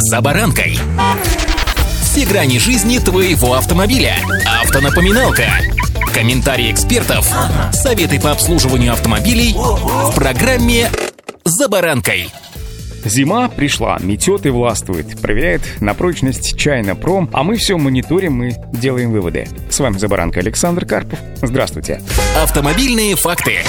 «За баранкой». Все грани жизни твоего автомобиля. Автонапоминалка. Комментарии экспертов. Советы по обслуживанию автомобилей в программе «За баранкой». Зима пришла, метет и властвует, проверяет на прочность чайно пром, а мы все мониторим и делаем выводы. С вами «За баранкой» Александр Карпов. Здравствуйте. Автомобильные факты.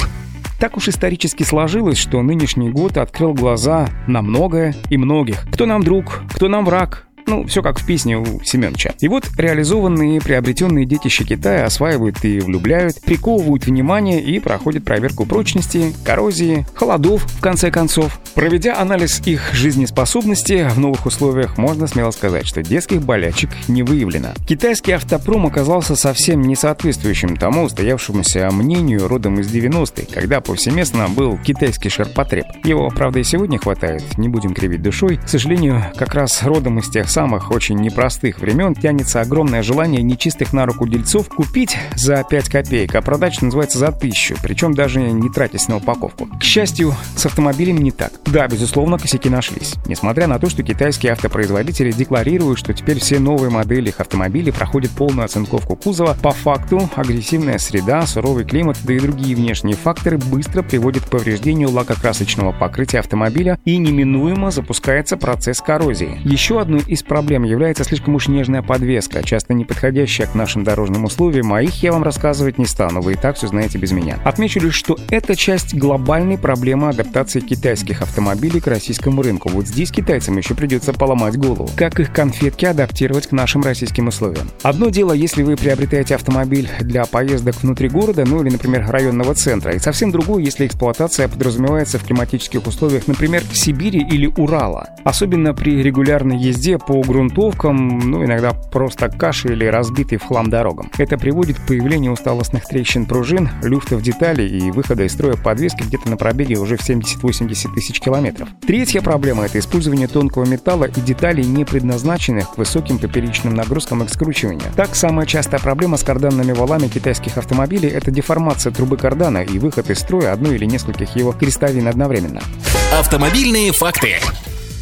Так уж исторически сложилось, что нынешний год открыл глаза на многое и многих. Кто нам друг, кто нам враг, ну, все как в песне у Семеновича. И вот реализованные приобретенные детища Китая осваивают и влюбляют, приковывают внимание и проходят проверку прочности, коррозии, холодов, в конце концов. Проведя анализ их жизнеспособности в новых условиях, можно смело сказать, что детских болячек не выявлено. Китайский автопром оказался совсем не соответствующим тому устоявшемуся мнению родом из 90-х, когда повсеместно был китайский ширпотреб. Его, правда, и сегодня хватает, не будем кривить душой. К сожалению, как раз родом из тех самых очень непростых времен тянется огромное желание нечистых на руку дельцов купить за 5 копеек, а продать, что называется, за тысячу, причем даже не тратясь на упаковку. К счастью, с автомобилями не так. Да, безусловно, косяки нашлись. Несмотря на то, что китайские автопроизводители декларируют, что теперь все новые модели их автомобилей проходят полную оцинковку кузова, по факту агрессивная среда, суровый климат, да и другие внешние факторы быстро приводят к повреждению лакокрасочного покрытия автомобиля и неминуемо запускается процесс коррозии. Еще одной из проблем является слишком уж нежная подвеска, часто не подходящая к нашим дорожным условиям, а их я вам рассказывать не стану, вы и так все знаете без меня. Отмечу лишь, что это часть глобальной проблемы адаптации китайских автомобилей к российскому рынку. Вот здесь китайцам еще придется поломать голову. Как их конфетки адаптировать к нашим российским условиям? Одно дело, если вы приобретаете автомобиль для поездок внутри города, ну или, например, районного центра, и совсем другое, если эксплуатация подразумевается в климатических условиях, например, Сибири или Урала. Особенно при регулярной езде по по грунтовкам, ну, иногда просто каши или разбитый в хлам дорогам. Это приводит к появлению усталостных трещин пружин, люфтов деталей и выхода из строя подвески где-то на пробеге уже в 70-80 тысяч километров. Третья проблема – это использование тонкого металла и деталей, не предназначенных к высоким поперечным нагрузкам и скручиванию. Так, самая частая проблема с карданными валами китайских автомобилей – это деформация трубы кардана и выход из строя одной или нескольких его крестовин одновременно. Автомобильные факты.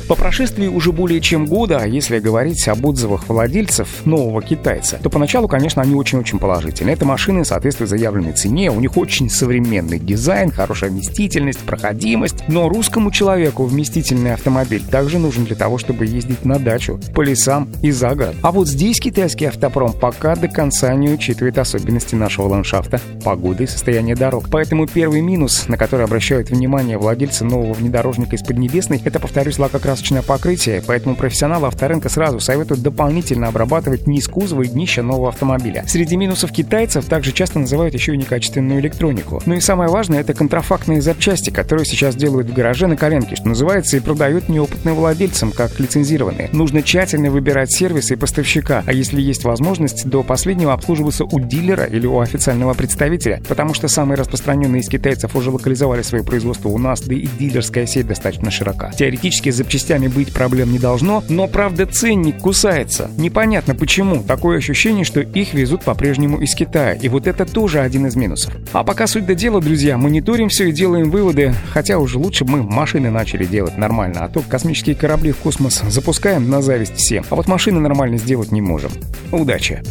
По прошествии уже более чем года, если говорить об отзывах владельцев нового китайца, то поначалу, конечно, они очень-очень положительные. Это машины соответствуют заявленной цене, у них очень современный дизайн, хорошая вместительность, проходимость. Но русскому человеку вместительный автомобиль также нужен для того, чтобы ездить на дачу, по лесам и за город. А вот здесь китайский автопром пока до конца не учитывает особенности нашего ландшафта, погоды и состояния дорог. Поэтому первый минус, на который обращают внимание владельцы нового внедорожника из Поднебесной, это, повторюсь, лакокрасочный красочное покрытие, поэтому профессионалы авторынка сразу советуют дополнительно обрабатывать низ кузова и днище нового автомобиля. Среди минусов китайцев также часто называют еще и некачественную электронику. Ну и самое важное — это контрафактные запчасти, которые сейчас делают в гараже на коленке, что называется, и продают неопытным владельцам, как лицензированные. Нужно тщательно выбирать сервисы и поставщика, а если есть возможность, до последнего обслуживаться у дилера или у официального представителя, потому что самые распространенные из китайцев уже локализовали свое производство у нас, да и дилерская сеть достаточно широка. Теоретически запчасти запчастями быть проблем не должно, но правда ценник кусается. Непонятно почему. Такое ощущение, что их везут по-прежнему из Китая. И вот это тоже один из минусов. А пока суть до дела, друзья, мониторим все и делаем выводы. Хотя уже лучше мы машины начали делать нормально, а то космические корабли в космос запускаем на зависть всем. А вот машины нормально сделать не можем. Удачи!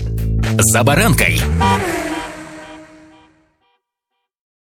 За баранкой!